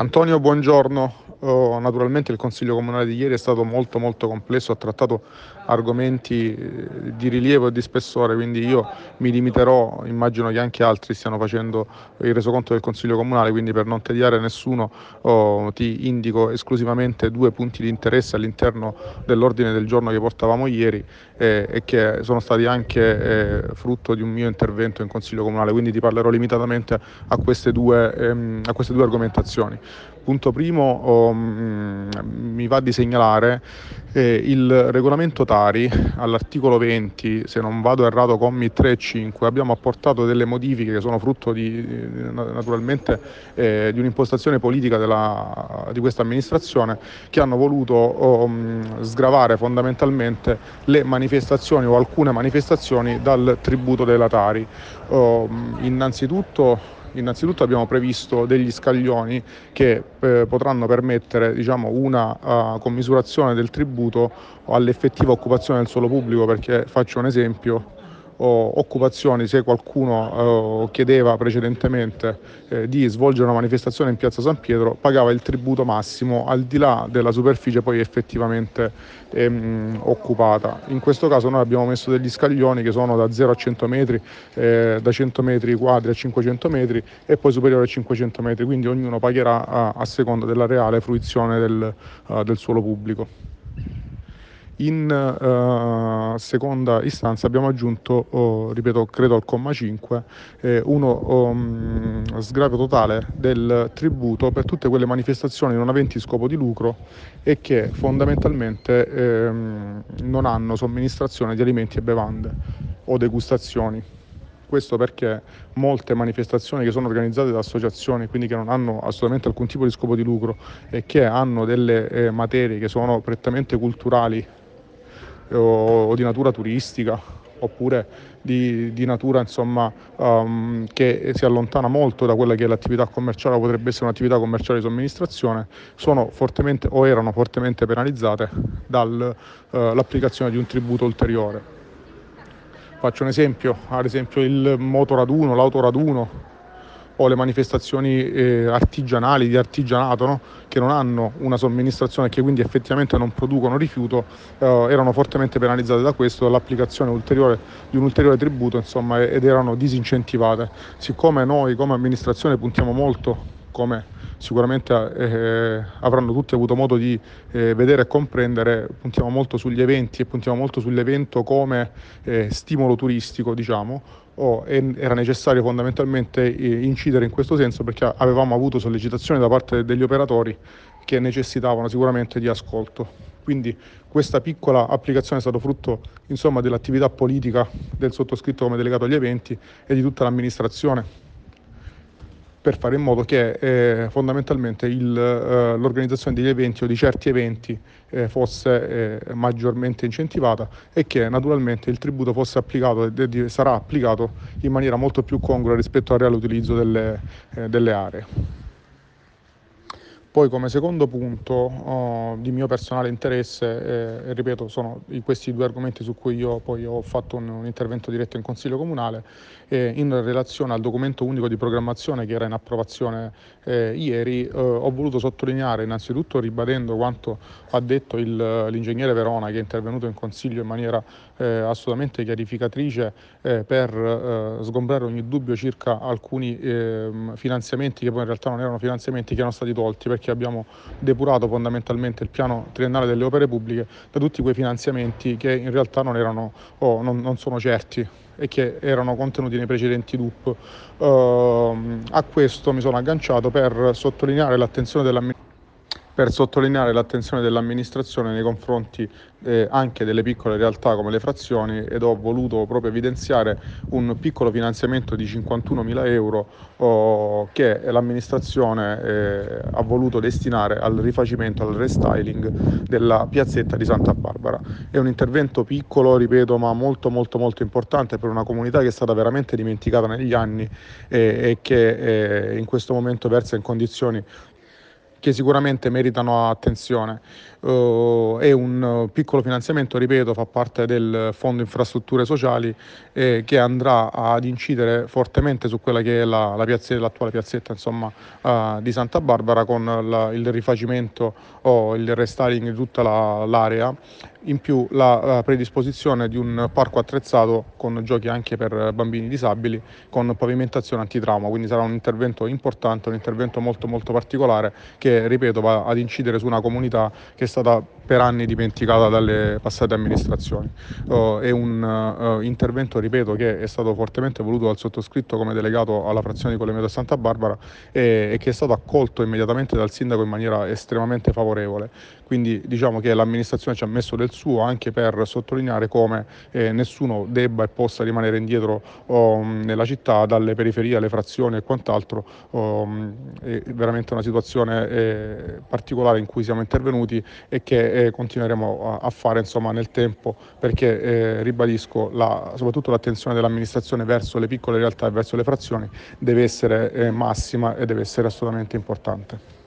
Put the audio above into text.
Antonio, buongiorno. Oh, naturalmente il Consiglio Comunale di ieri è stato molto molto complesso, ha trattato argomenti eh, di rilievo e di spessore, quindi io mi limiterò, immagino che anche altri stiano facendo il resoconto del Consiglio Comunale, quindi per non tediare nessuno oh, ti indico esclusivamente due punti di interesse all'interno dell'ordine del giorno che portavamo ieri eh, e che sono stati anche eh, frutto di un mio intervento in Consiglio Comunale, quindi ti parlerò limitatamente a queste due, ehm, a queste due argomentazioni. Punto primo, oh, mm, mi va di segnalare eh, il regolamento Tari all'articolo 20, se non vado errato, commi 3 e 5, abbiamo apportato delle modifiche che sono frutto di, naturalmente eh, di un'impostazione politica della, di questa amministrazione che hanno voluto oh, mm, sgravare fondamentalmente le manifestazioni o alcune manifestazioni dal tributo della Tari. Oh, innanzitutto Innanzitutto abbiamo previsto degli scaglioni che eh, potranno permettere diciamo, una uh, commisurazione del tributo all'effettiva occupazione del suolo pubblico, perché faccio un esempio, occupazioni, se qualcuno eh, chiedeva precedentemente eh, di svolgere una manifestazione in piazza San Pietro, pagava il tributo massimo al di là della superficie poi effettivamente ehm, occupata. In questo caso noi abbiamo messo degli scaglioni che sono da 0 a 100 metri, eh, da 100 metri quadri a 500 metri e poi superiore a 500 metri, quindi ognuno pagherà a, seconda della reale fruizione del, del suolo pubblico. In uh, seconda istanza abbiamo aggiunto, oh, ripeto, credo al comma 5, eh, uno um, sgravio totale del tributo per tutte quelle manifestazioni non aventi scopo di lucro e che fondamentalmente ehm, non hanno somministrazione di alimenti e bevande o degustazioni. Questo perché molte manifestazioni che sono organizzate da associazioni, quindi che non hanno assolutamente alcun tipo di scopo di lucro e che hanno delle eh, materie che sono prettamente culturali o, di natura turistica oppure di, di natura insomma, um, che si allontana molto da quella che è l'attività commerciale o potrebbe essere un'attività commerciale di somministrazione, sono fortemente o erano fortemente penalizzate dall'applicazione uh, di un tributo ulteriore. Faccio un esempio, ad esempio il motoraduno, l'autoraduno, o le manifestazioni eh, artigianali di artigianato no? che non hanno una somministrazione e che quindi effettivamente non producono rifiuto eh, erano fortemente penalizzate da questo, dall'applicazione ulteriore di un ulteriore tributo insomma, ed erano disincentivate. Siccome noi come amministrazione puntiamo molto come sicuramente eh, avranno tutti avuto modo di eh, vedere e comprendere, puntiamo molto sugli eventi e puntiamo molto sull'evento come eh, stimolo turistico, diciamo, oh, era necessario fondamentalmente incidere in questo senso perché avevamo avuto sollecitazioni da parte degli operatori che necessitavano sicuramente di ascolto. Quindi questa piccola applicazione è stata frutto insomma, dell'attività politica del sottoscritto come delegato agli eventi e di tutta l'amministrazione per fare in modo che eh, fondamentalmente il, eh, l'organizzazione degli eventi o di certi eventi eh, fosse eh, maggiormente incentivata e che naturalmente il tributo fosse applicato e sarà applicato in maniera molto più congrua rispetto al reale utilizzo delle, eh, delle aree. Poi come secondo punto oh, di mio personale interesse, eh, ripeto, sono questi due argomenti su cui io poi ho fatto un, un intervento diretto in Consiglio Comunale, eh, in relazione al documento unico di programmazione che era in approvazione eh, ieri, eh, ho voluto sottolineare innanzitutto ribadendo quanto ha detto il, l'ingegnere Verona che è intervenuto in Consiglio in maniera assolutamente chiarificatrice eh, per sgombrare ogni dubbio circa alcuni ehm, finanziamenti che poi in realtà non erano finanziamenti che erano stati tolti perché abbiamo depurato fondamentalmente il piano triennale delle opere pubbliche da tutti quei finanziamenti che in realtà non, erano, oh, non, non sono certi e che erano contenuti nei precedenti DUP. Uh, a questo mi sono agganciato per sottolineare l'attenzione dell'amministrazione per sottolineare l'attenzione dell'amministrazione nei confronti eh, anche delle piccole realtà come le frazioni ed ho voluto proprio evidenziare un piccolo finanziamento di 51 mila euro oh, che l'amministrazione eh, ha voluto destinare al rifacimento, al restyling della piazzetta di Santa Barbara. È un intervento piccolo, ripeto, ma molto molto molto importante per una comunità che è stata veramente dimenticata negli anni eh, e che eh, in questo momento versa in condizioni che sicuramente meritano attenzione. Uh, è un piccolo finanziamento, ripeto, fa parte del Fondo Infrastrutture Sociali eh, che andrà ad incidere fortemente su quella che è la, la piazzetta, l'attuale piazzetta insomma, uh, di Santa Barbara con la, il rifacimento o il restyling di tutta l'area in più la predisposizione di un parco attrezzato con giochi anche per bambini disabili con pavimentazione antitrauma, quindi sarà un intervento importante, un intervento molto molto particolare che ripeto va ad incidere su una comunità che è stata per anni dimenticata dalle passate amministrazioni. Uh, è un uh, intervento, ripeto, che è stato fortemente voluto dal sottoscritto come delegato alla frazione di Collemeto e Santa Barbara e, e che è stato accolto immediatamente dal sindaco in maniera estremamente favorevole. Quindi diciamo che l'amministrazione ci ha messo del suo anche per sottolineare come eh, nessuno debba e possa rimanere indietro oh, nella città, dalle periferie alle frazioni e quant'altro. Oh, è veramente una situazione eh, particolare in cui siamo intervenuti e che eh, continueremo a, a fare insomma, nel tempo perché eh, ribadisco la, soprattutto l'attenzione dell'amministrazione verso le piccole realtà e verso le frazioni deve essere eh, massima e deve essere assolutamente importante.